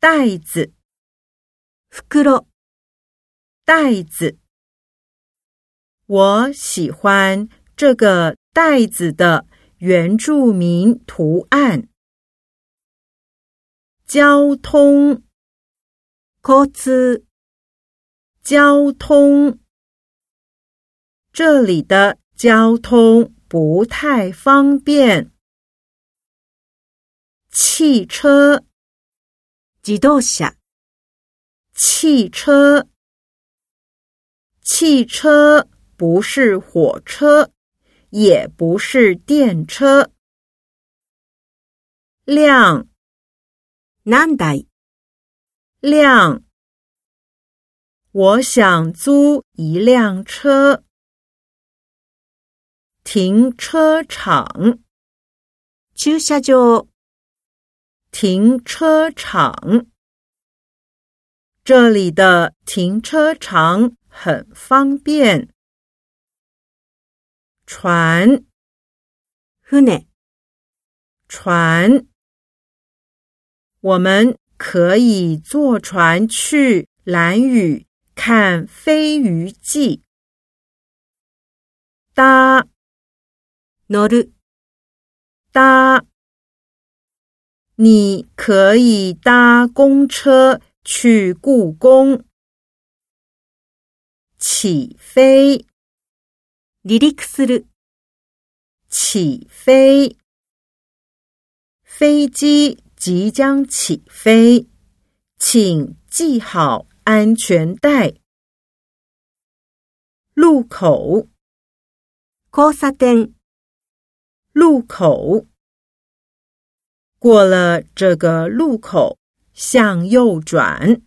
袋子，袋子，我喜欢这个袋子的原住民图案。交通，交通，这里的交通不太方便。汽车。自動車，汽車，汽車不是火車，也不是電車。輛，nan 我想租一輛車。停車場，駐車場。停车场，这里的停车场很方便。船，hune，船，我们可以坐船去蓝屿看飞鱼记。搭，a n o l d 你可以搭公车去故宫。起飞，離陸する。起飞，飞机即将起飞，请系好安全带。路口，交差点，路口。过了这个路口，向右转。